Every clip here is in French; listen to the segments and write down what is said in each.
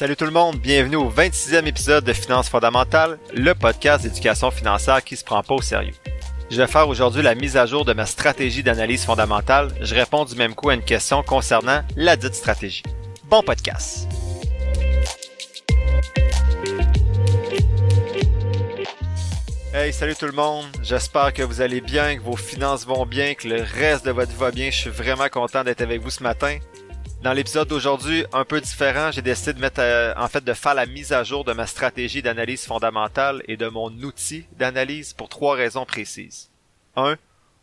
Salut tout le monde, bienvenue au 26e épisode de Finances fondamentales, le podcast d'éducation financière qui se prend pas au sérieux. Je vais faire aujourd'hui la mise à jour de ma stratégie d'analyse fondamentale. Je réponds du même coup à une question concernant la dite stratégie. Bon podcast! Hey, salut tout le monde. J'espère que vous allez bien, que vos finances vont bien, que le reste de votre vie va bien. Je suis vraiment content d'être avec vous ce matin. Dans l'épisode d'aujourd'hui, un peu différent, j'ai décidé de mettre, euh, en fait, de faire la mise à jour de ma stratégie d'analyse fondamentale et de mon outil d'analyse pour trois raisons précises. Un,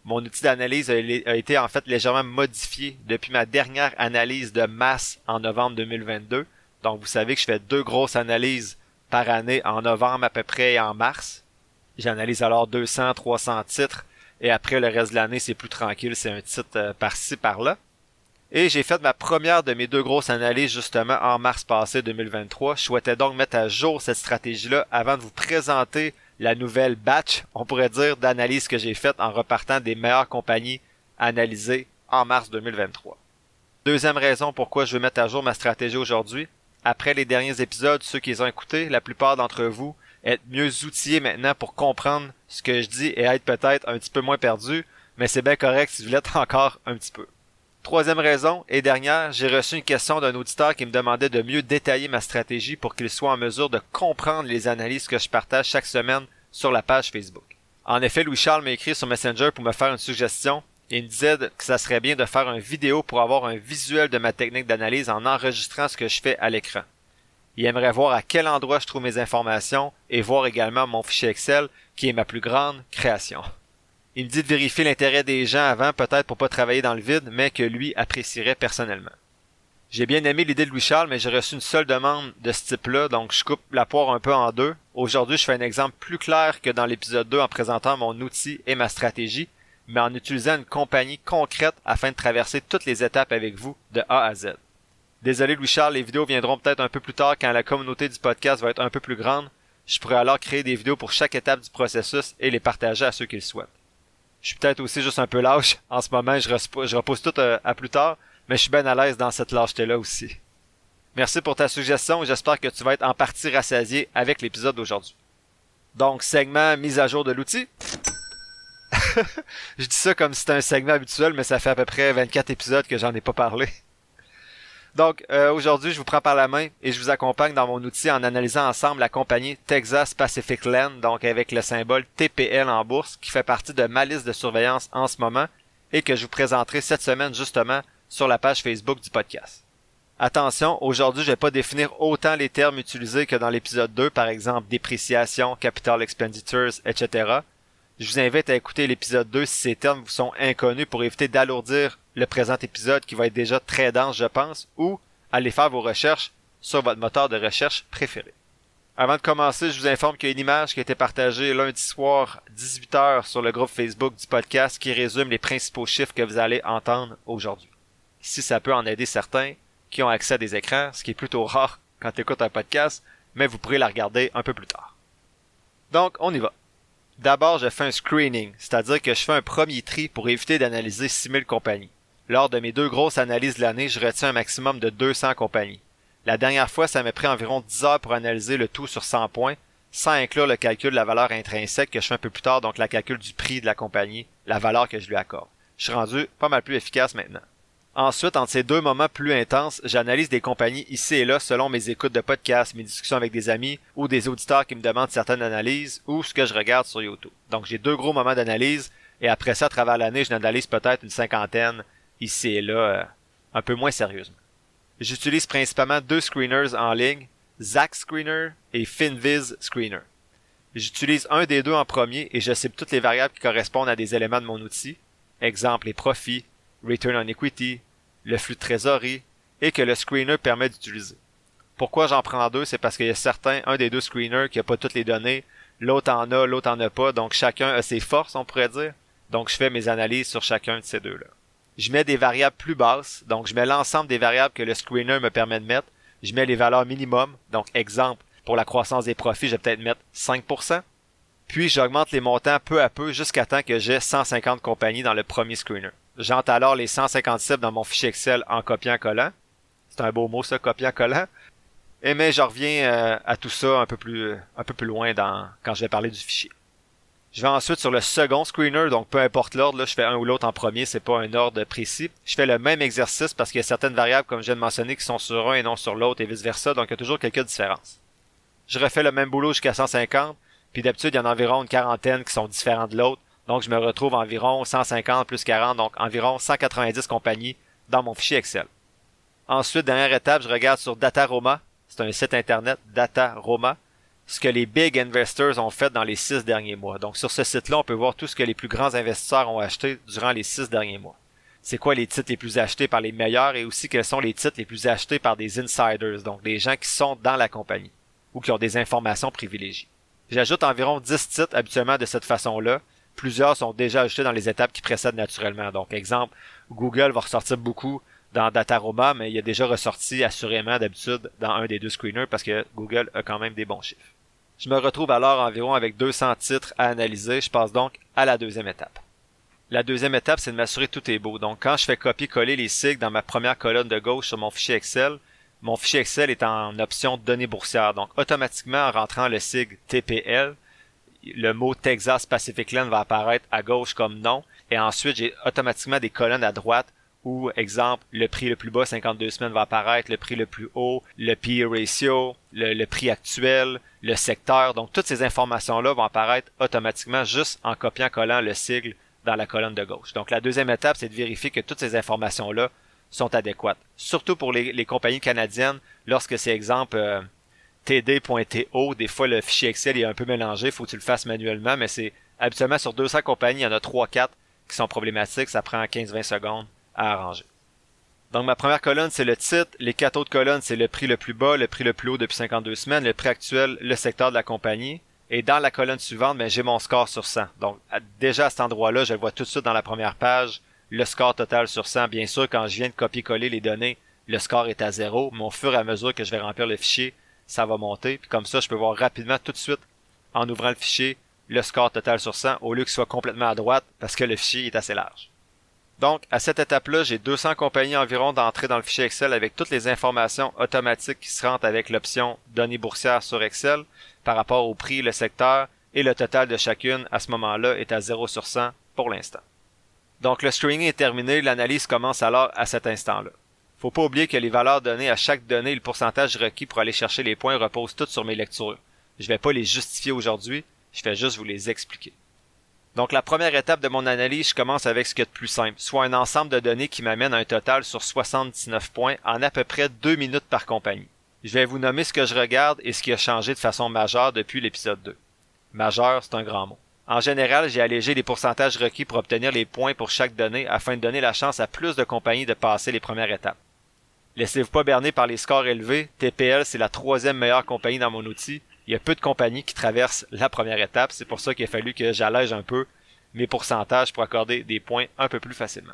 mon outil d'analyse a, a, été en fait légèrement modifié depuis ma dernière analyse de masse en novembre 2022. Donc, vous savez que je fais deux grosses analyses par année en novembre à peu près et en mars. J'analyse alors 200, 300 titres et après le reste de l'année, c'est plus tranquille, c'est un titre euh, par-ci, par-là. Et j'ai fait ma première de mes deux grosses analyses justement en mars passé 2023. Je souhaitais donc mettre à jour cette stratégie-là avant de vous présenter la nouvelle batch, on pourrait dire, d'analyse que j'ai faite en repartant des meilleures compagnies analysées en mars 2023. Deuxième raison pourquoi je veux mettre à jour ma stratégie aujourd'hui. Après les derniers épisodes, ceux qui les ont écoutés, la plupart d'entre vous êtes mieux outillés maintenant pour comprendre ce que je dis et être peut-être un petit peu moins perdu, mais c'est bien correct si vous l'êtes encore un petit peu. Troisième raison et dernière, j'ai reçu une question d'un auditeur qui me demandait de mieux détailler ma stratégie pour qu'il soit en mesure de comprendre les analyses que je partage chaque semaine sur la page Facebook. En effet, Louis-Charles m'a écrit sur Messenger pour me faire une suggestion il me disait que ça serait bien de faire une vidéo pour avoir un visuel de ma technique d'analyse en enregistrant ce que je fais à l'écran. Il aimerait voir à quel endroit je trouve mes informations et voir également mon fichier Excel qui est ma plus grande création. Il me dit de vérifier l'intérêt des gens avant, peut-être pour pas travailler dans le vide, mais que lui apprécierait personnellement. J'ai bien aimé l'idée de Louis-Charles, mais j'ai reçu une seule demande de ce type-là, donc je coupe la poire un peu en deux. Aujourd'hui, je fais un exemple plus clair que dans l'épisode 2 en présentant mon outil et ma stratégie, mais en utilisant une compagnie concrète afin de traverser toutes les étapes avec vous de A à Z. Désolé Louis-Charles, les vidéos viendront peut-être un peu plus tard quand la communauté du podcast va être un peu plus grande. Je pourrais alors créer des vidéos pour chaque étape du processus et les partager à ceux qui le souhaitent. Je suis peut-être aussi juste un peu lâche. En ce moment, je, repose, tout euh, à, plus tard, mais je suis bien à l'aise dans cette lâcheté-là aussi. Merci pour ta suggestion j'espère que tu vas être en partie rassasié avec l'épisode d'aujourd'hui. Donc, segment mise à jour de l'outil. je dis ça comme si c'était un segment habituel, mais ça fait à peu près 24 épisodes que j'en ai pas parlé. Donc euh, aujourd'hui, je vous prends par la main et je vous accompagne dans mon outil en analysant ensemble la compagnie Texas Pacific Land, donc avec le symbole TPL en bourse, qui fait partie de ma liste de surveillance en ce moment et que je vous présenterai cette semaine justement sur la page Facebook du podcast. Attention, aujourd'hui, je vais pas définir autant les termes utilisés que dans l'épisode 2, par exemple dépréciation, capital expenditures, etc. Je vous invite à écouter l'épisode 2 si ces termes vous sont inconnus pour éviter d'alourdir le présent épisode qui va être déjà très dense, je pense, ou aller faire vos recherches sur votre moteur de recherche préféré. Avant de commencer, je vous informe qu'il y a une image qui a été partagée lundi soir 18h sur le groupe Facebook du podcast qui résume les principaux chiffres que vous allez entendre aujourd'hui. Si ça peut en aider certains qui ont accès à des écrans, ce qui est plutôt rare quand tu écoutes un podcast, mais vous pourrez la regarder un peu plus tard. Donc, on y va. D'abord, je fais un screening, c'est-à-dire que je fais un premier tri pour éviter d'analyser 6000 compagnies. Lors de mes deux grosses analyses de l'année, je retiens un maximum de 200 compagnies. La dernière fois, ça m'a pris environ 10 heures pour analyser le tout sur 100 points, sans inclure le calcul de la valeur intrinsèque que je fais un peu plus tard, donc la calcul du prix de la compagnie, la valeur que je lui accorde. Je suis rendu pas mal plus efficace maintenant. Ensuite, entre ces deux moments plus intenses, j'analyse des compagnies ici et là selon mes écoutes de podcasts, mes discussions avec des amis ou des auditeurs qui me demandent certaines analyses ou ce que je regarde sur YouTube. Donc j'ai deux gros moments d'analyse et après ça, à travers l'année, je n'analyse peut-être une cinquantaine, ici et là euh, un peu moins sérieusement. J'utilise principalement deux screeners en ligne, Zack Screener et FinViz Screener. J'utilise un des deux en premier et je cible toutes les variables qui correspondent à des éléments de mon outil, exemple les profits, return on equity, le flux de trésorerie, et que le screener permet d'utiliser. Pourquoi j'en prends deux? C'est parce qu'il y a certains, un des deux screeners qui a pas toutes les données, l'autre en a, l'autre en a pas, donc chacun a ses forces, on pourrait dire. Donc je fais mes analyses sur chacun de ces deux-là je mets des variables plus basses, donc je mets l'ensemble des variables que le screener me permet de mettre, je mets les valeurs minimum, donc exemple, pour la croissance des profits, je vais peut-être mettre 5%, puis j'augmente les montants peu à peu jusqu'à temps que j'ai 150 compagnies dans le premier screener. J'entre alors les 150 cibles dans mon fichier Excel en copiant-collant. C'est un beau mot ça, copiant-collant. Et mais je reviens euh, à tout ça un peu plus un peu plus loin dans quand je vais parler du fichier. Je vais ensuite sur le second screener, donc peu importe l'ordre, je fais un ou l'autre en premier, c'est pas un ordre précis. Je fais le même exercice parce qu'il y a certaines variables, comme je viens de mentionner, qui sont sur un et non sur l'autre et vice versa, donc il y a toujours quelques différences. Je refais le même boulot jusqu'à 150, puis d'habitude, il y en a environ une quarantaine qui sont différents de l'autre, donc je me retrouve environ 150 plus 40, donc environ 190 compagnies dans mon fichier Excel. Ensuite, dernière étape, je regarde sur Dataroma, c'est un site internet, Dataroma, ce que les big investors ont fait dans les six derniers mois. Donc sur ce site-là, on peut voir tout ce que les plus grands investisseurs ont acheté durant les six derniers mois. C'est quoi les titres les plus achetés par les meilleurs et aussi quels sont les titres les plus achetés par des insiders, donc des gens qui sont dans la compagnie ou qui ont des informations privilégiées. J'ajoute environ 10 titres habituellement de cette façon-là. Plusieurs sont déjà ajoutés dans les étapes qui précèdent naturellement. Donc exemple, Google va ressortir beaucoup dans Dataroma, mais il a déjà ressorti assurément d'habitude dans un des deux screeners parce que Google a quand même des bons chiffres. Je me retrouve alors environ avec 200 titres à analyser. Je passe donc à la deuxième étape. La deuxième étape, c'est de m'assurer que tout est beau. Donc, quand je fais copier-coller les sigles dans ma première colonne de gauche sur mon fichier Excel, mon fichier Excel est en option données boursières. Donc, automatiquement, en rentrant le sigle TPL, le mot Texas Pacific Land va apparaître à gauche comme nom. Et ensuite, j'ai automatiquement des colonnes à droite où, exemple, le prix le plus bas, 52 semaines, va apparaître, le prix le plus haut, le PE ratio, le, prix actuel, le secteur. Donc, toutes ces informations-là vont apparaître automatiquement juste en copiant-collant le sigle dans la colonne de gauche. Donc, la deuxième étape, c'est de vérifier que toutes ces informations-là sont adéquates. Surtout pour les, compagnies canadiennes, lorsque c'est exemple euh, td.to, des fois le fichier Excel est un peu mélangé, faut que tu le fasses manuellement, mais c'est habituellement sur 200 compagnies, il y en a 3-4 qui sont problématiques, ça prend 15-20 secondes à arranger. Donc ma première colonne, c'est le titre. Les quatre autres colonnes, c'est le prix le plus bas, le prix le plus haut depuis 52 semaines, le prix actuel, le secteur de la compagnie. Et dans la colonne suivante, ben, j'ai mon score sur 100. Donc déjà à cet endroit-là, je le vois tout de suite dans la première page, le score total sur 100. Bien sûr, quand je viens de copier-coller les données, le score est à zéro, mais au fur et à mesure que je vais remplir le fichier, ça va monter. Puis comme ça, je peux voir rapidement tout de suite, en ouvrant le fichier, le score total sur 100, au lieu qu'il soit complètement à droite, parce que le fichier est assez large. Donc, à cette étape-là, j'ai 200 compagnies environ d'entrer dans le fichier Excel avec toutes les informations automatiques qui se rentrent avec l'option données boursières sur Excel par rapport au prix, le secteur et le total de chacune à ce moment-là est à 0 sur 100 pour l'instant. Donc, le screening est terminé, l'analyse commence alors à cet instant-là. Faut pas oublier que les valeurs données à chaque donnée et le pourcentage requis pour aller chercher les points reposent toutes sur mes lectures. Je vais pas les justifier aujourd'hui, je vais juste vous les expliquer. Donc la première étape de mon analyse, je commence avec ce qui est de plus simple, soit un ensemble de données qui m'amène à un total sur 79 points en à peu près 2 minutes par compagnie. Je vais vous nommer ce que je regarde et ce qui a changé de façon majeure depuis l'épisode 2. Majeur, c'est un grand mot. En général, j'ai allégé les pourcentages requis pour obtenir les points pour chaque donnée afin de donner la chance à plus de compagnies de passer les premières étapes. Laissez-vous pas berner par les scores élevés, TPL c'est la troisième meilleure compagnie dans mon outil il y a peu de compagnies qui traversent la première étape. C'est pour ça qu'il a fallu que j'allège un peu mes pourcentages pour accorder des points un peu plus facilement.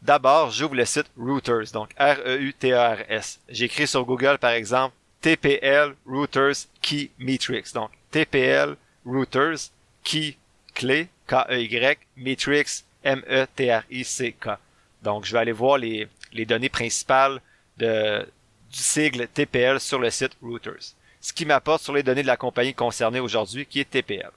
D'abord, j'ouvre le site Routers, donc R-E-U-T-E-R-S. J'écris sur Google, par exemple, TPL Routers Key Matrix. Donc, TPL Routers Key Clé, K-E-Y, Matrix, M-E-T-R-I-C-K. Donc, je vais aller voir les, les données principales de, du sigle TPL sur le site Routers ce qui m'apporte sur les données de la compagnie concernée aujourd'hui qui est TPL.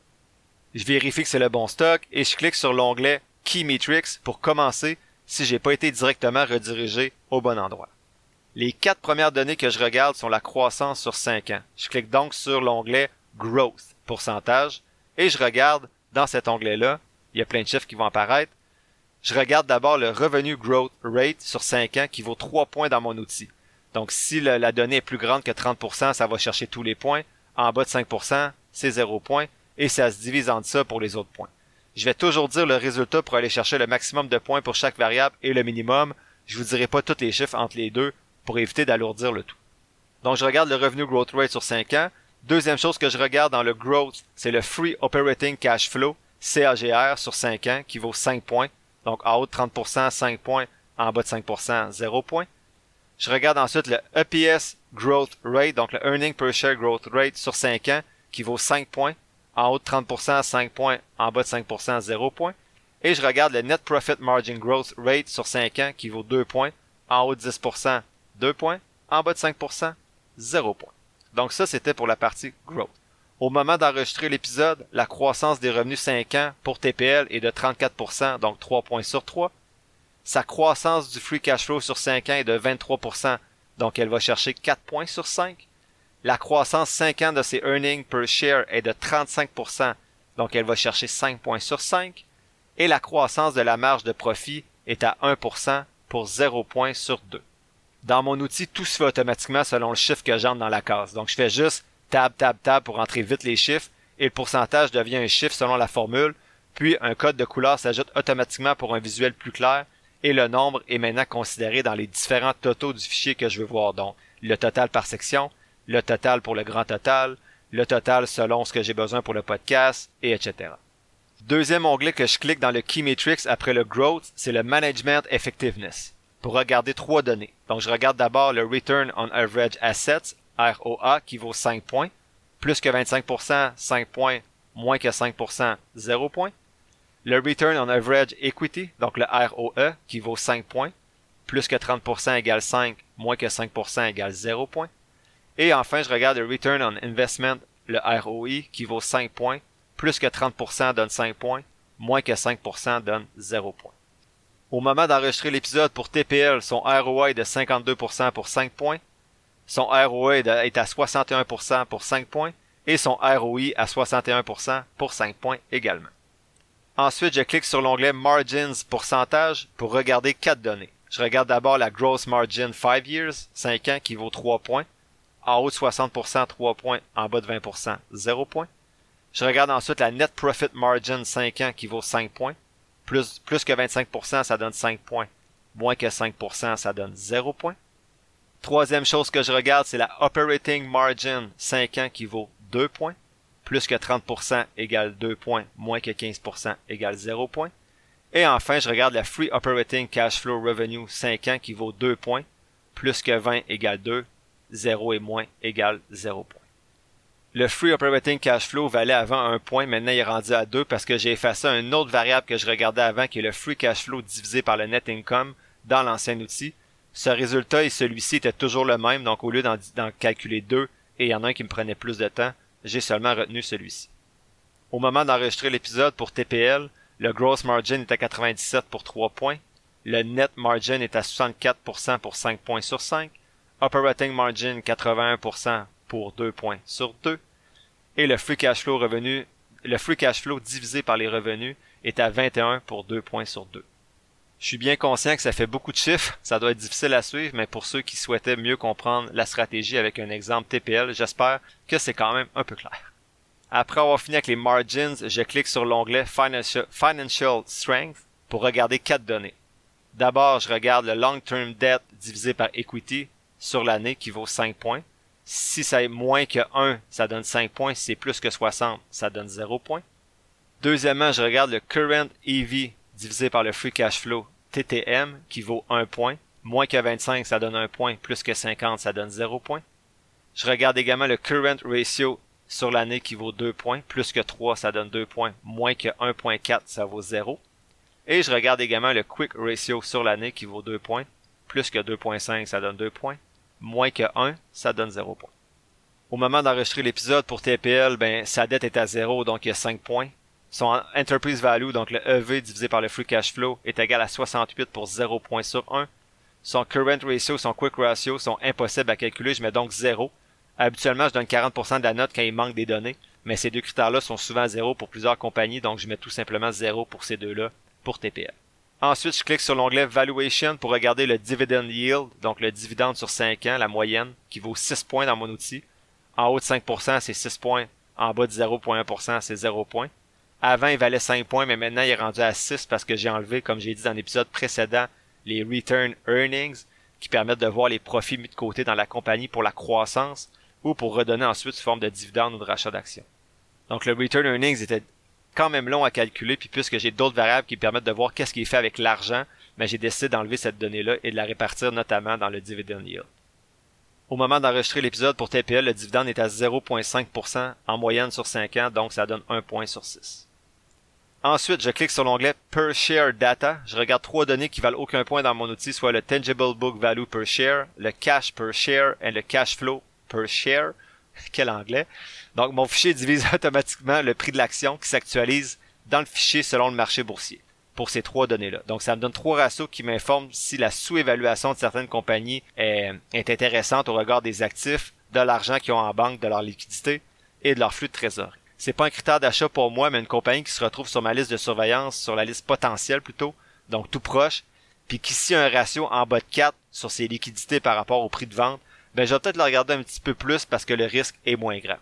Je vérifie que c'est le bon stock et je clique sur l'onglet Key Matrix pour commencer si j'ai pas été directement redirigé au bon endroit. Les quatre premières données que je regarde sont la croissance sur 5 ans. Je clique donc sur l'onglet Growth, pourcentage, et je regarde dans cet onglet-là, il y a plein de chiffres qui vont apparaître. Je regarde d'abord le revenu growth rate sur 5 ans qui vaut 3 points dans mon outil. Donc, si la, donnée est plus grande que 30%, ça va chercher tous les points. En bas de 5%, c'est 0 points. Et ça se divise entre ça pour les autres points. Je vais toujours dire le résultat pour aller chercher le maximum de points pour chaque variable et le minimum. Je vous dirai pas tous les chiffres entre les deux pour éviter d'alourdir le tout. Donc, je regarde le revenu growth rate sur 5 ans. Deuxième chose que je regarde dans le growth, c'est le free operating cash flow, CAGR, sur 5 ans, qui vaut 5 points. Donc, en haut de 30%, 5 points. En bas de 5%, 0 points. Je regarde ensuite le EPS Growth Rate, donc le Earning Per Share Growth Rate sur 5 ans, qui vaut 5 points. En haut de 30%, 5 points. En bas de 5%, 0 points. Et je regarde le Net Profit Margin Growth Rate sur 5 ans, qui vaut 2 points. En haut de 10%, 2 points. En bas de 5%, 0 points. Donc ça, c'était pour la partie growth. Au moment d'enregistrer l'épisode, la croissance des revenus 5 ans pour TPL est de 34%, donc 3 points sur 3. Sa croissance du free cash flow sur 5 ans est de 23%, donc elle va chercher 4 points sur 5. La croissance 5 ans de ses earnings per share est de 35%, donc elle va chercher 5 points sur 5. Et la croissance de la marge de profit est à 1% pour 0 points sur 2. Dans mon outil, tout se fait automatiquement selon le chiffre que j'entre dans la case. Donc je fais juste tab, tab, tab pour entrer vite les chiffres et le pourcentage devient un chiffre selon la formule, puis un code de couleur s'ajoute automatiquement pour un visuel plus clair et le nombre est maintenant considéré dans les différents totaux du fichier que je veux voir. Donc le total par section, le total pour le grand total, le total selon ce que j'ai besoin pour le podcast, et etc. Deuxième onglet que je clique dans le Key Matrix après le Growth, c'est le Management Effectiveness pour regarder trois données. Donc je regarde d'abord le Return on Average Assets, ROA, qui vaut 5 points. Plus que 25%, 5 points. Moins que 5%, 0 points. Le Return on Average Equity, donc le ROE, qui vaut 5 points. Plus que 30% égale 5, moins que 5% égale 0 points. Et enfin, je regarde le Return on Investment, le ROI, qui vaut 5 points. Plus que 30% donne 5 points, moins que 5% donne 0 points. Au moment d'enregistrer l'épisode pour TPL, son ROI est de 52% pour 5 points, son ROA est à 61% pour 5 points et son ROI à 61% pour 5 points également. Ensuite, je clique sur l'onglet Margins pourcentage pour regarder 4 données. Je regarde d'abord la Gross Margin 5 Years, 5 ans qui vaut 3 points. En haut de 60%, 3 points. En bas de 20%, 0 points. Je regarde ensuite la Net Profit Margin 5 ans qui vaut 5 points. Plus, plus que 25%, ça donne 5 points. Moins que 5%, ça donne 0 points. Troisième chose que je regarde, c'est la Operating Margin 5 ans qui vaut 2 points. Plus que 30% égale 2 points. Moins que 15% égale 0 points. Et enfin, je regarde la Free Operating Cash Flow Revenue 5 ans qui vaut 2 points. Plus que 20 égale 2. 0 et moins égale 0 points. Le Free Operating Cash Flow valait avant un point, maintenant il est rendu à 2 parce que j'ai effacé une autre variable que je regardais avant qui est le Free Cash Flow divisé par le Net Income dans l'ancien outil. Ce résultat et celui-ci étaient toujours le même, donc au lieu d'en calculer deux et il y en a un qui me prenait plus de temps, j'ai seulement retenu celui-ci. Au moment d'enregistrer l'épisode pour TPL, le gross margin est à 97 pour 3 points, le net margin est à 64% pour 5 points sur 5, operating margin 81% pour 2 points sur 2. Et le free cash flow revenu, le free cash flow divisé par les revenus est à 21 pour 2 points sur 2. Je suis bien conscient que ça fait beaucoup de chiffres, ça doit être difficile à suivre, mais pour ceux qui souhaitaient mieux comprendre la stratégie avec un exemple TPL, j'espère que c'est quand même un peu clair. Après avoir fini avec les margins, je clique sur l'onglet Financial, Strength pour regarder quatre données. D'abord, je regarde le Long Term Debt divisé par Equity sur l'année qui vaut 5 points. Si ça est moins que 1, ça donne 5 points. Si c'est plus que 60, ça donne 0 points. Deuxièmement, je regarde le Current EV divisé par le Free Cash Flow TTM qui vaut 1 point. Moins que 25, ça donne 1 point. Plus que 50, ça donne 0 point. Je regarde également le Current Ratio sur l'année qui vaut 2 points. Plus que 3, ça donne 2 points. Moins que 1.4, ça vaut 0. Et je regarde également le Quick Ratio sur l'année qui vaut 2 points. Plus que 2.5, ça donne 2 points moins que 1, ça donne 0 points. Au moment d'enregistrer l'épisode pour TPL, ben, sa dette est à 0, donc il y a 5 points. Son Enterprise Value, donc le EV divisé par le Free Cash Flow, est égal à 68 pour 0 points sur 1. Son Current Ratio, son Quick Ratio sont impossibles à calculer, je mets donc 0. Habituellement, je donne 40% de la note quand il manque des données, mais ces deux critères-là sont souvent 0 pour plusieurs compagnies, donc je mets tout simplement 0 pour ces deux-là pour TPL. Ensuite, je clique sur l'onglet Valuation pour regarder le Dividend Yield, donc le dividende sur 5 ans, la moyenne, qui vaut 6 points dans mon outil. En haut de 5%, c'est 6 points. En bas de 0.1%, c'est 0 points. Avant, il valait 5 points, mais maintenant, il est rendu à 6 parce que j'ai enlevé, comme j'ai dit dans l'épisode précédent, les Return Earnings, qui permettent de voir les profits mis de côté dans la compagnie pour la croissance ou pour redonner ensuite sous forme de dividende ou de rachat d'actions. Donc le Return Earnings était quand même long à calculer, puis puisque j'ai d'autres variables qui permettent de voir qu'est-ce qui est fait avec l'argent, mais j'ai décidé d'enlever cette donnée-là et de la répartir notamment dans le dividend yield. Au moment d'enregistrer l'épisode pour TPL, le dividende est à 0.5% en moyenne sur 5 ans, donc ça donne 1 point sur 6. Ensuite, je clique sur l'onglet Per Share Data. Je regarde trois données qui valent aucun point dans mon outil, soit le Tangible Book Value per Share, le Cash per Share et le Cash Flow per share. Quel anglais. Donc, mon fichier divise automatiquement le prix de l'action qui s'actualise dans le fichier selon le marché boursier pour ces trois données-là. Donc, ça me donne trois ratios qui m'informent si la sous-évaluation de certaines compagnies est, est intéressante au regard des actifs, de l'argent qu'ils ont en banque, de leur liquidité et de leur flux de trésorerie. C'est pas un critère d'achat pour moi, mais une compagnie qui se retrouve sur ma liste de surveillance, sur la liste potentielle plutôt, donc tout proche, puis qu'ici un ratio en bas de 4 sur ses liquidités par rapport au prix de vente, ben je vais peut-être le regarder un petit peu plus parce que le risque est moins grand.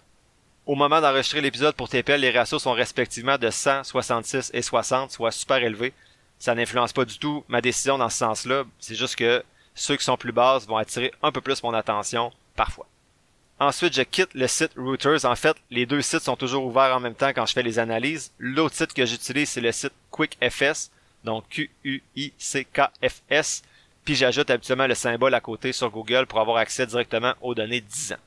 Au moment d'enregistrer l'épisode pour TPL, les ratios sont respectivement de 100, 66 et 60, soit super élevés. Ça n'influence pas du tout ma décision dans ce sens-là. C'est juste que ceux qui sont plus basses vont attirer un peu plus mon attention parfois. Ensuite, je quitte le site Routers. En fait, les deux sites sont toujours ouverts en même temps quand je fais les analyses. L'autre site que j'utilise, c'est le site QuickFS, donc Q-U-I-C-K-F-S. Puis j'ajoute habituellement le symbole à côté sur Google pour avoir accès directement aux données 10 ans.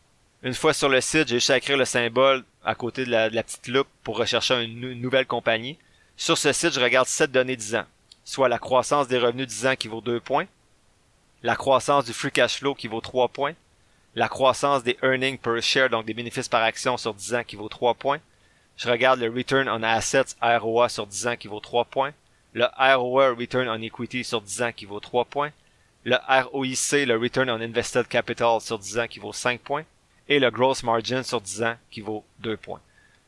Une fois sur le site, j'ai juste à écrire le symbole à côté de la, petite loupe pour rechercher une, nouvelle compagnie. Sur ce site, je regarde 7 données 10 ans, soit la croissance des revenus 10 ans qui vaut 2 points, la croissance du free cash flow qui vaut 3 points, la croissance des earnings per share, donc des bénéfices par action sur 10 ans qui vaut 3 points. Je regarde le return on assets ROA sur 10 ans qui vaut 3 points, le ROA return on equity sur 10 ans qui vaut 3 points, le ROIC, le return on invested capital sur 10 ans qui vaut 5 points, et le gross margin sur 10 ans qui vaut 2 points.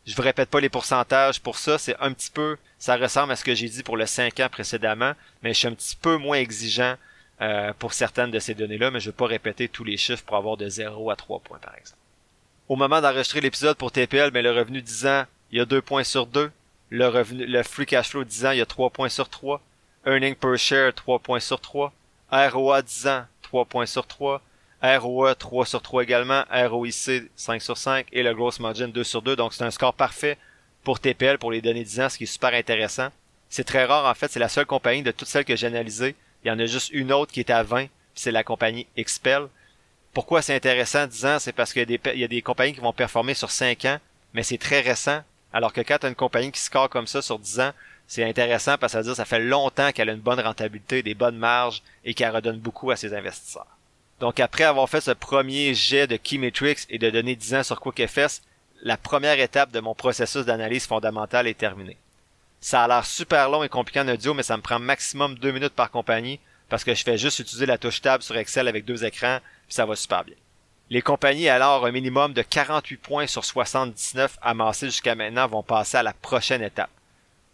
Je vous répète pas les pourcentages pour ça, c'est un petit peu, ça ressemble à ce que j'ai dit pour le 5 ans précédemment, mais je suis un petit peu moins exigeant euh, pour certaines de ces données-là, mais je vais pas répéter tous les chiffres pour avoir de 0 à 3 points par exemple. Au moment d'enregistrer l'épisode pour TPL, mais le revenu 10 ans, il y a 2 points sur 2. Le revenu, le free cash flow 10 ans, il y a 3 points sur 3. Earning per share, 3 points sur 3. ROA 10 ans, 3 points sur 3. ROE 3 sur 3 également, ROIC 5 sur 5 et le gross margin 2 sur 2. Donc c'est un score parfait pour TPL pour les données 10 ans, ce qui est super intéressant. C'est très rare en fait, c'est la seule compagnie de toutes celles que j'ai analysées. Il y en a juste une autre qui est à 20, c'est la compagnie Expel. Pourquoi c'est intéressant 10 ans? C'est parce qu'il y, a des, compagnies qui vont performer sur 5 ans, mais c'est très récent. Alors que quand tu as une compagnie qui score comme ça sur 10 ans, c'est intéressant parce que ça veut dire que ça fait longtemps qu'elle a une bonne rentabilité, des bonnes marges et qu'elle redonne beaucoup à ses investisseurs. Donc après avoir fait ce premier jet de Keymetrics et de donner 10 ans sur QuickFS, la première étape de mon processus d'analyse fondamentale est terminée. Ça a l'air super long et compliqué en audio, mais ça me prend maximum 2 minutes par compagnie parce que je fais juste utiliser la touche tab sur Excel avec deux écrans, puis ça va super bien. Les compagnies alors un minimum de 48 points sur 79 amassés jusqu'à maintenant vont passer à la prochaine étape.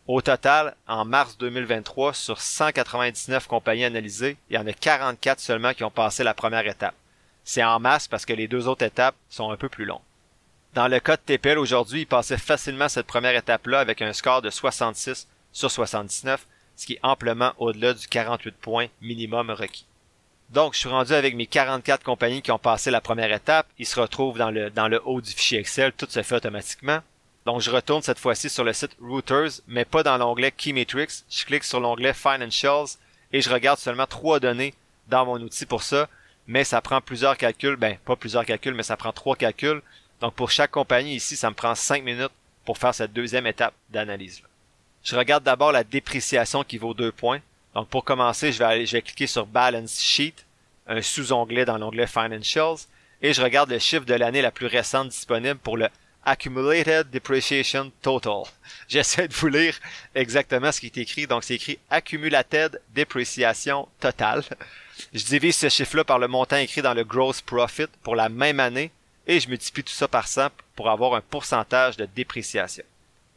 Au total, en mars 2023, sur 199 compagnies analysées, il y en a 44 seulement qui ont passé la première étape. C'est en masse parce que les deux autres étapes sont un peu plus longues. Dans le cas de TPL aujourd'hui, il passait facilement cette première étape-là avec un score de 66 sur 79, ce qui est amplement au-delà du 48 points minimum requis. Donc, je suis rendu avec mes 44 compagnies qui ont passé la première étape. Ils se retrouvent dans le, haut du fichier Excel. Tout se fait automatiquement. Donc je retourne cette fois-ci sur le site Routers, mais pas dans l'onglet Keymetrics. Je clique sur l'onglet Financials et je regarde seulement trois données dans mon outil pour ça. Mais ça prend plusieurs calculs, ben pas plusieurs calculs, mais ça prend trois calculs. Donc pour chaque compagnie ici, ça me prend cinq minutes pour faire cette deuxième étape d'analyse. Je regarde d'abord la dépréciation qui vaut deux points. Donc pour commencer, je vais, je vais cliquer sur Balance Sheet, un sous-onglet dans l'onglet Financials, et je regarde le chiffre de l'année la plus récente disponible pour le Accumulated Depreciation Total. J'essaie de vous lire exactement ce qui est écrit. Donc, c'est écrit Accumulated Depreciation Total. Je divise ce chiffre-là par le montant écrit dans le Gross Profit pour la même année et je multiplie tout ça par 100 pour avoir un pourcentage de dépréciation.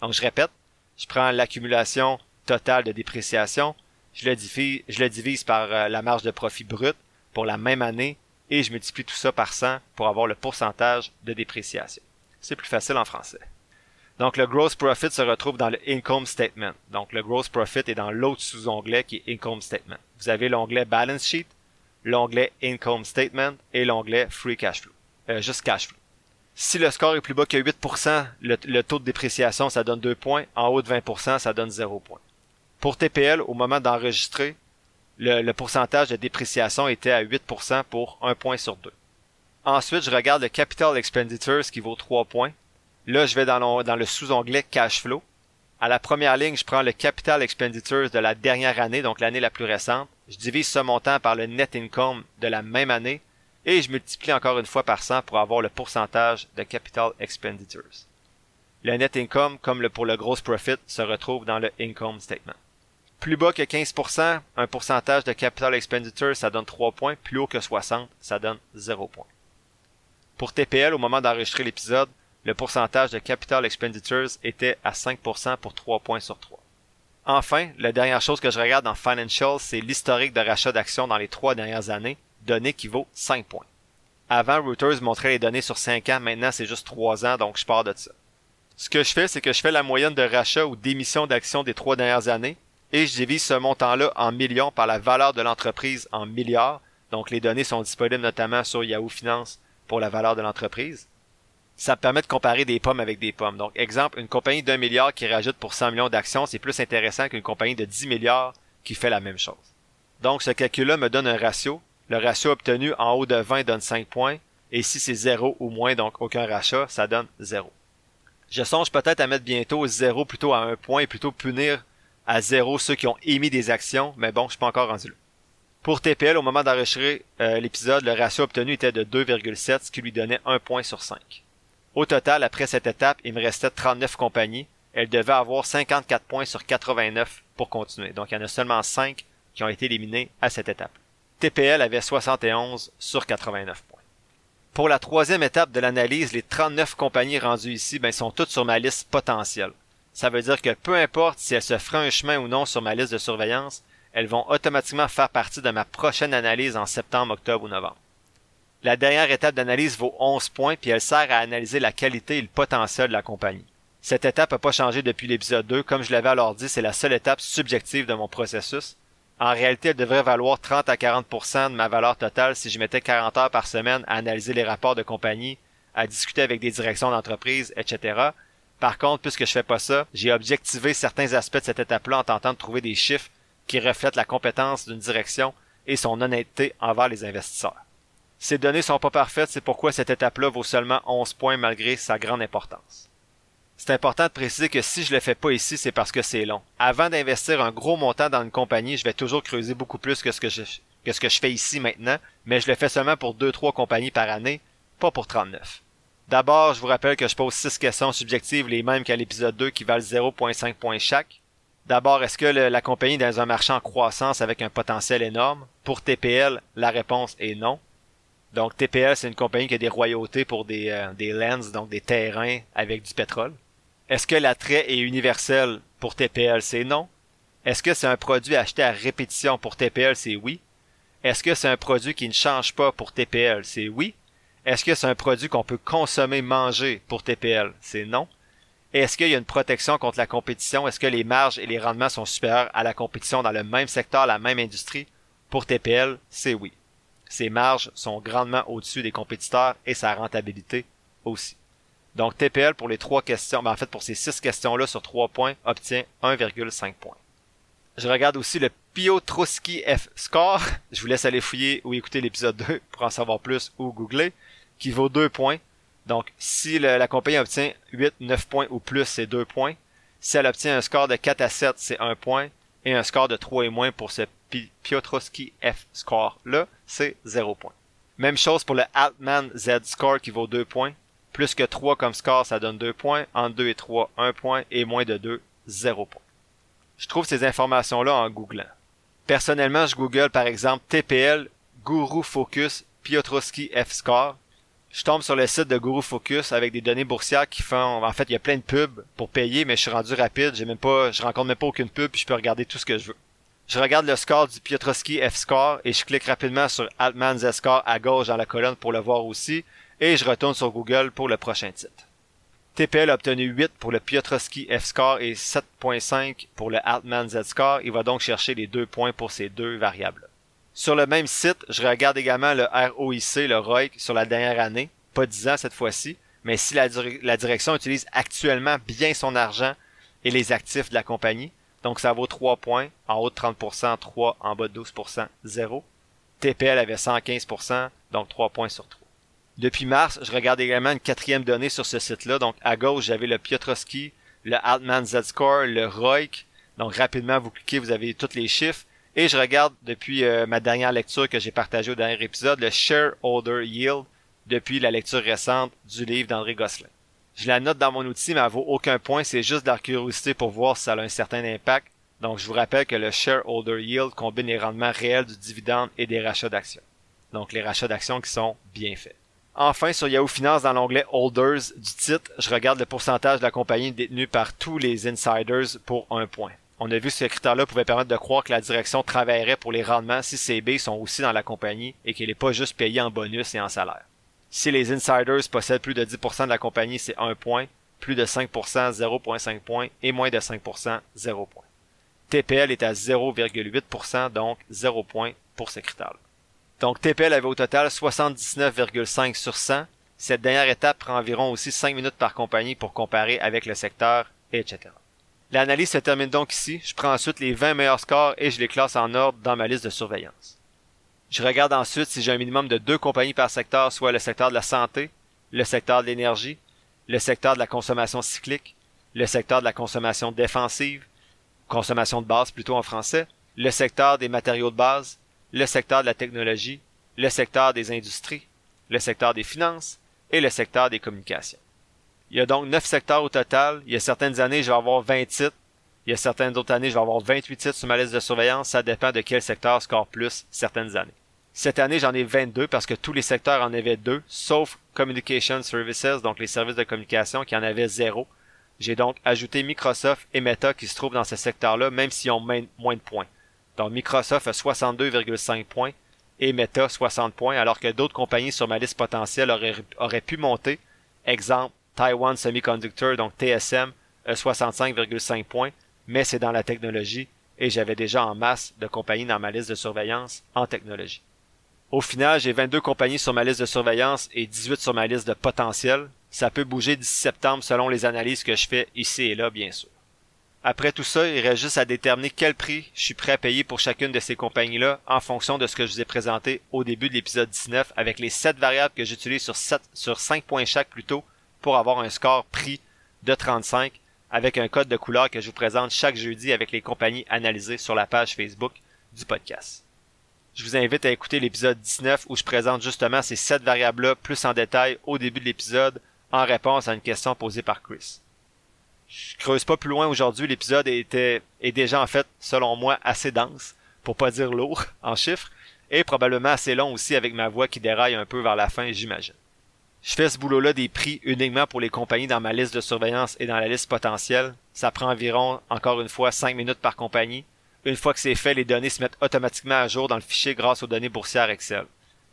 Donc, je répète, je prends l'accumulation totale de dépréciation, je le divise, divise par euh, la marge de profit brut pour la même année et je multiplie tout ça par 100 pour avoir le pourcentage de dépréciation c'est plus facile en français. Donc le gross profit se retrouve dans le income statement. Donc le gross profit est dans l'autre sous-onglet qui est income statement. Vous avez l'onglet balance sheet, l'onglet income statement et l'onglet free cash flow. Euh, juste cash flow. Si le score est plus bas que 8%, le, taux de dépréciation, ça donne 2 points. En haut de 20%, ça donne 0 points. Pour TPL, au moment d'enregistrer, le, pourcentage de dépréciation était à 8% pour 1 point sur 2. Ensuite, je regarde le Capital Expenditures qui vaut 3 points. Là, je vais dans le, dans le sous-onglet Cash Flow. À la première ligne, je prends le Capital Expenditures de la dernière année, donc l'année la plus récente. Je divise ce montant par le Net Income de la même année. Et je multiplie encore une fois par 100 pour avoir le pourcentage de capital expenditures. Le net income, comme pour le gross profit, se retrouve dans le income statement. Plus bas que 15%, un pourcentage de capital expenditure, ça donne 3 points. Plus haut que 60, ça donne 0 points. Pour TPL, au moment d'enregistrer l'épisode, le pourcentage de capital expenditures était à 5% pour 3 points sur 3. Enfin, la dernière chose que je regarde dans Financial, c'est l'historique de rachat d'actions dans les trois dernières années, données qui vaut 5 points. Avant, Reuters montrait les données sur 5 ans, maintenant c'est juste 3 ans, donc je pars de ça. Ce que je fais, c'est que je fais la moyenne de rachat ou d'émission d'actions des trois dernières années, et je divise ce montant-là en millions par la valeur de l'entreprise en milliards. Donc les données sont disponibles notamment sur Yahoo Finance pour la valeur de l'entreprise. Ça permet de comparer des pommes avec des pommes. Donc exemple, une compagnie d'un milliard qui rajoute pour 100 millions d'actions, c'est plus intéressant qu'une compagnie de 10 milliards qui fait la même chose. Donc ce calcul-là me donne un ratio. Le ratio obtenu en haut de 20 donne 5 points. Et si c'est 0 ou moins, donc aucun rachat, ça donne 0. Je songe peut-être à mettre bientôt 0 plutôt à 1 point et plutôt punir à zéro ceux qui ont émis des actions, mais bon, je suis pas encore rendu là. Pour TPL, au moment d'enregistrer euh, l'épisode, le ratio obtenu était de 2,7, ce qui lui donnait 1 point sur 5. Au total, après cette étape, il me restait 39 compagnies. Elles devaient avoir 54 points sur 89 pour continuer. Donc, il y en a seulement 5 qui ont été éliminés à cette étape. TPL avait 71 sur 89 points. Pour la troisième étape de l'analyse, les 39 compagnies rendues ici ben, sont toutes sur ma liste potentielle. Ça veut dire que peu importe si elles se feront un chemin ou non sur ma liste de surveillance, elles vont automatiquement faire partie de ma prochaine analyse en septembre, octobre ou novembre. La dernière étape d'analyse vaut 11 points puis elle sert à analyser la qualité et le potentiel de la compagnie. Cette étape n'a pas changé depuis l'épisode 2. Comme je l'avais alors dit, c'est la seule étape subjective de mon processus. En réalité, elle devrait valoir 30 à 40% de ma valeur totale si je mettais 40 heures par semaine à analyser les rapports de compagnie, à discuter avec des directions d'entreprise, etc. Par contre, puisque je fais pas ça, j'ai objectivé certains aspects de cette étape-là en tentant de trouver des chiffres qui reflètent la compétence d'une direction et son honnêteté envers les investisseurs. Ces données sont pas parfaites, c'est pourquoi cette étape-là vaut seulement 11 points malgré sa grande importance. C'est important de préciser que si je le fais pas ici, c'est parce que c'est long. Avant d'investir un gros montant dans une compagnie, je vais toujours creuser beaucoup plus que ce que je, que ce que je fais ici maintenant, mais je le fais seulement pour 2-3 compagnies par année, pas pour 39. D'abord, je vous rappelle que je pose 6 questions subjectives, les mêmes qu'à l'épisode 2 qui valent 0.5 points chaque. D'abord, est-ce que la compagnie est dans un marché en croissance avec un potentiel énorme? Pour TPL, la réponse est non. Donc TPL, c'est une compagnie qui a des royautés pour des, euh, des lands, donc des terrains avec du pétrole. Est-ce que l'attrait est universel pour TPL? C'est non. Est-ce que c'est un produit acheté à répétition pour TPL? C'est oui. Est-ce que c'est un produit qui ne change pas pour TPL? C'est oui. Est-ce que c'est un produit qu'on peut consommer, manger pour TPL? C'est non. Est-ce qu'il y a une protection contre la compétition? Est-ce que les marges et les rendements sont supérieurs à la compétition dans le même secteur, la même industrie? Pour TPL, c'est oui. Ses marges sont grandement au-dessus des compétiteurs et sa rentabilité aussi. Donc TPL pour les trois questions, ben en fait pour ces six questions-là sur trois points, obtient 1,5 points. Je regarde aussi le Piotrowski F score. Je vous laisse aller fouiller ou écouter l'épisode 2 pour en savoir plus ou googler qui vaut 2 points. Donc, si la compagnie obtient 8, 9 points ou plus, c'est 2 points. Si elle obtient un score de 4 à 7, c'est 1 point. Et un score de 3 et moins pour ce Piotrowski F score-là, c'est 0 point. Même chose pour le Altman Z score qui vaut 2 points. Plus que 3 comme score, ça donne 2 points. Entre 2 et 3, 1 point. Et moins de 2, 0 point. Je trouve ces informations-là en googlant. Personnellement, je google par exemple TPL Guru Focus Piotrowski F score je tombe sur le site de Guru Focus avec des données boursières qui font en fait il y a plein de pubs pour payer mais je suis rendu rapide j'ai même pas je rencontre même pas aucune pub puis je peux regarder tout ce que je veux je regarde le score du Piotrowski F score et je clique rapidement sur Altman Z score à gauche dans la colonne pour le voir aussi et je retourne sur Google pour le prochain titre TPL a obtenu 8 pour le Piotrowski F score et 7.5 pour le Altman Z score il va donc chercher les deux points pour ces deux variables sur le même site, je regarde également le ROIC, le ROIC, sur la dernière année. Pas 10 ans cette fois-ci, mais si la, direction utilise actuellement bien son argent et les actifs de la compagnie. Donc ça vaut 3 points, en haut de 30%, 3, en bas de 12%, 0. TPL avait 115%, donc 3 points sur 3. Depuis mars, je regarde également une quatrième donnée sur ce site-là. Donc à gauche, j'avais le Piotrowski, le Altman Z-Score, le ROIC. Donc rapidement, vous cliquez, vous avez tous les chiffres. Et je regarde depuis euh, ma dernière lecture que j'ai partagée au dernier épisode, le Shareholder Yield, depuis la lecture récente du livre d'André Gosselin. Je la note dans mon outil, mais elle vaut aucun point, c'est juste de la curiosité pour voir si ça a un certain impact. Donc je vous rappelle que le Shareholder Yield combine les rendements réels du dividende et des rachats d'actions. Donc les rachats d'actions qui sont bien faits. Enfin, sur Yahoo Finance, dans l'onglet Holders du titre, je regarde le pourcentage de la compagnie détenue par tous les insiders pour un point. On a vu que ce critère-là pouvait permettre de croire que la direction travaillerait pour les rendements si CB sont aussi dans la compagnie et qu'elle n'est pas juste payée en bonus et en salaire. Si les insiders possèdent plus de 10% de la compagnie, c'est 1 point, plus de 5%, 0.5 points et moins de 5%, 0 point. TPL est à 0,8%, donc 0 point pour ce critère-là. Donc TPL avait au total 79,5 sur 100. Cette dernière étape prend environ aussi 5 minutes par compagnie pour comparer avec le secteur, etc. L'analyse se termine donc ici. Je prends ensuite les 20 meilleurs scores et je les classe en ordre dans ma liste de surveillance. Je regarde ensuite si j'ai un minimum de deux compagnies par secteur, soit le secteur de la santé, le secteur de l'énergie, le secteur de la consommation cyclique, le secteur de la consommation défensive, consommation de base plutôt en français, le secteur des matériaux de base, le secteur de la technologie, le secteur des industries, le secteur des finances et le secteur des communications. Il y a donc neuf secteurs au total. Il y a certaines années, je vais avoir 20 titres. Il y a certaines autres années, je vais avoir 28 titres sur ma liste de surveillance. Ça dépend de quel secteur score plus certaines années. Cette année, j'en ai 22 parce que tous les secteurs en avaient deux, sauf Communication Services, donc les services de communication, qui en avaient zéro. J'ai donc ajouté Microsoft et Meta qui se trouvent dans ce secteur-là, même s'ils ont moins de points. Donc Microsoft a 62,5 points et Meta 60 points, alors que d'autres compagnies sur ma liste potentielle auraient, pu monter. Exemple, Taiwan Semiconductor, donc TSM, a 65,5 points, mais c'est dans la technologie et j'avais déjà en masse de compagnies dans ma liste de surveillance en technologie. Au final, j'ai 22 compagnies sur ma liste de surveillance et 18 sur ma liste de potentiel. Ça peut bouger d'ici septembre selon les analyses que je fais ici et là, bien sûr. Après tout ça, il reste juste à déterminer quel prix je suis prêt à payer pour chacune de ces compagnies-là en fonction de ce que je vous ai présenté au début de l'épisode 19 avec les 7 variables que j'utilise sur 7, sur 5 points chaque plutôt pour avoir un score prix de 35 avec un code de couleur que je vous présente chaque jeudi avec les compagnies analysées sur la page Facebook du podcast. Je vous invite à écouter l'épisode 19 où je présente justement ces 7 variables-là plus en détail au début de l'épisode en réponse à une question posée par Chris. Je creuse pas plus loin aujourd'hui. L'épisode était est déjà en fait, selon moi, assez dense, pour pas dire lourd en chiffres, et probablement assez long aussi avec ma voix qui déraille un peu vers la fin, j'imagine. Je fais ce boulot-là des prix uniquement pour les compagnies dans ma liste de surveillance et dans la liste potentielle. Ça prend environ, encore une fois, 5 minutes par compagnie. Une fois que c'est fait, les données se mettent automatiquement à jour dans le fichier grâce aux données boursières Excel.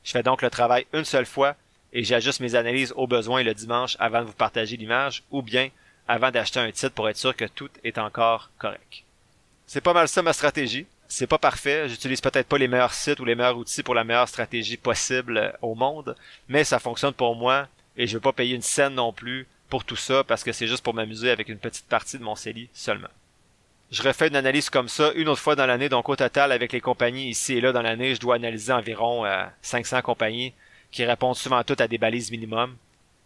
Je fais donc le travail une seule fois et j'ajuste mes analyses au besoin le dimanche avant de vous partager l'image ou bien avant d'acheter un titre pour être sûr que tout est encore correct. C'est pas mal ça ma stratégie. C'est pas parfait. J'utilise peut-être pas les meilleurs sites ou les meilleurs outils pour la meilleure stratégie possible euh, au monde, mais ça fonctionne pour moi et je veux pas payer une scène non plus pour tout ça parce que c'est juste pour m'amuser avec une petite partie de mon CELI seulement. Je refais une analyse comme ça une autre fois dans l'année, donc au total avec les compagnies ici et là dans l'année, je dois analyser environ 500 euh, compagnies qui répondent souvent toutes à des balises minimum.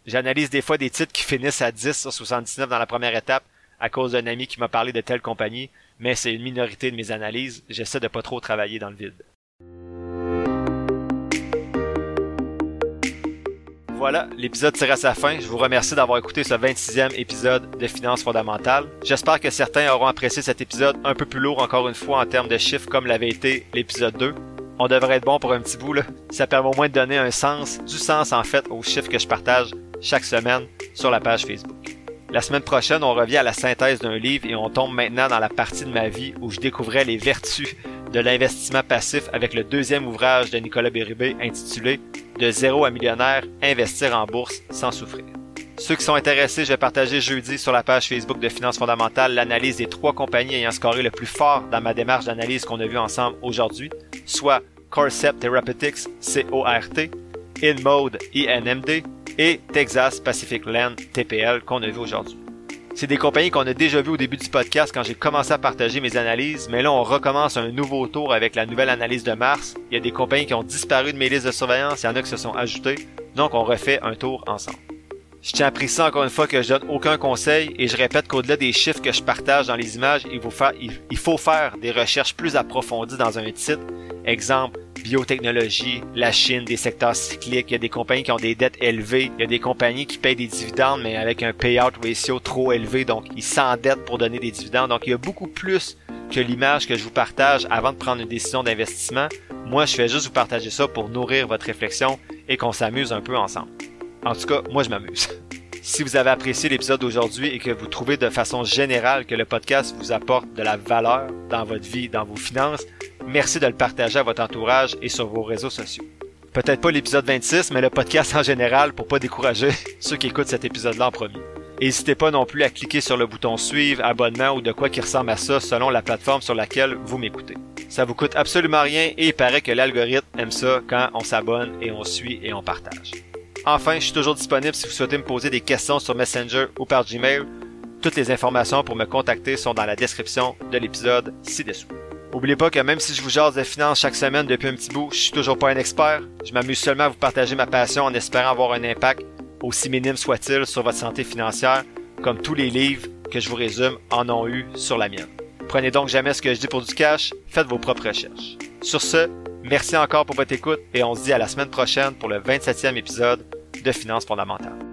J'analyse des fois des titres qui finissent à 10 sur 79 dans la première étape à cause d'un ami qui m'a parlé de telle compagnie, mais c'est une minorité de mes analyses. J'essaie de pas trop travailler dans le vide. Voilà, l'épisode tire à sa fin. Je vous remercie d'avoir écouté ce 26e épisode de Finances fondamentales. J'espère que certains auront apprécié cet épisode un peu plus lourd encore une fois en termes de chiffres comme l'avait été l'épisode 2 on devrait être bon pour un petit bout. Là. Ça permet au moins de donner un sens, du sens en fait, aux chiffres que je partage chaque semaine sur la page Facebook. La semaine prochaine, on revient à la synthèse d'un livre et on tombe maintenant dans la partie de ma vie où je découvrais les vertus de l'investissement passif avec le deuxième ouvrage de Nicolas Béribé intitulé De zéro à millionnaire, investir en bourse sans souffrir. Ceux qui sont intéressés, je vais partager jeudi sur la page Facebook de Finances fondamentales l'analyse des trois compagnies ayant scoré le plus fort dans ma démarche d'analyse qu'on a vu ensemble aujourd'hui, soit Corcept Therapeutics, CORT, InMode, INMD, et Texas Pacific Land, TPL, qu'on a vu aujourd'hui. C'est des compagnies qu'on a déjà vues au début du podcast quand j'ai commencé à partager mes analyses, mais là on recommence un nouveau tour avec la nouvelle analyse de mars. Il y a des compagnies qui ont disparu de mes listes de surveillance, il y en a qui se sont ajoutées, donc on refait un tour ensemble. Je tiens à préciser encore une fois que je donne aucun conseil et je répète qu'au-delà des chiffres que je partage dans les images, il faut, faire, il faut faire des recherches plus approfondies dans un titre. Exemple, biotechnologie, la Chine, des secteurs cycliques, il y a des compagnies qui ont des dettes élevées, il y a des compagnies qui payent des dividendes mais avec un payout ratio trop élevé, donc ils s'endettent pour donner des dividendes. Donc il y a beaucoup plus que l'image que je vous partage avant de prendre une décision d'investissement. Moi, je fais juste vous partager ça pour nourrir votre réflexion et qu'on s'amuse un peu ensemble. En tout cas, moi je m'amuse. Si vous avez apprécié l'épisode d'aujourd'hui et que vous trouvez de façon générale que le podcast vous apporte de la valeur dans votre vie, dans vos finances, merci de le partager à votre entourage et sur vos réseaux sociaux. Peut-être pas l'épisode 26, mais le podcast en général pour pas décourager ceux qui écoutent cet épisode-là en premier. N'hésitez pas non plus à cliquer sur le bouton suivre, abonnement ou de quoi qui ressemble à ça selon la plateforme sur laquelle vous m'écoutez. Ça vous coûte absolument rien et il paraît que l'algorithme aime ça quand on s'abonne et on suit et on partage. Enfin, je suis toujours disponible si vous souhaitez me poser des questions sur Messenger ou par Gmail. Toutes les informations pour me contacter sont dans la description de l'épisode ci-dessous. N'oubliez pas que même si je vous jase de finances chaque semaine depuis un petit bout, je suis toujours pas un expert. Je m'amuse seulement à vous partager ma passion en espérant avoir un impact, aussi minime soit-il, sur votre santé financière, comme tous les livres que je vous résume en ont eu sur la mienne. Prenez donc jamais ce que je dis pour du cash, faites vos propres recherches. Sur ce, merci encore pour votre écoute et on se dit à la semaine prochaine pour le 27e épisode de Finances fondamentales.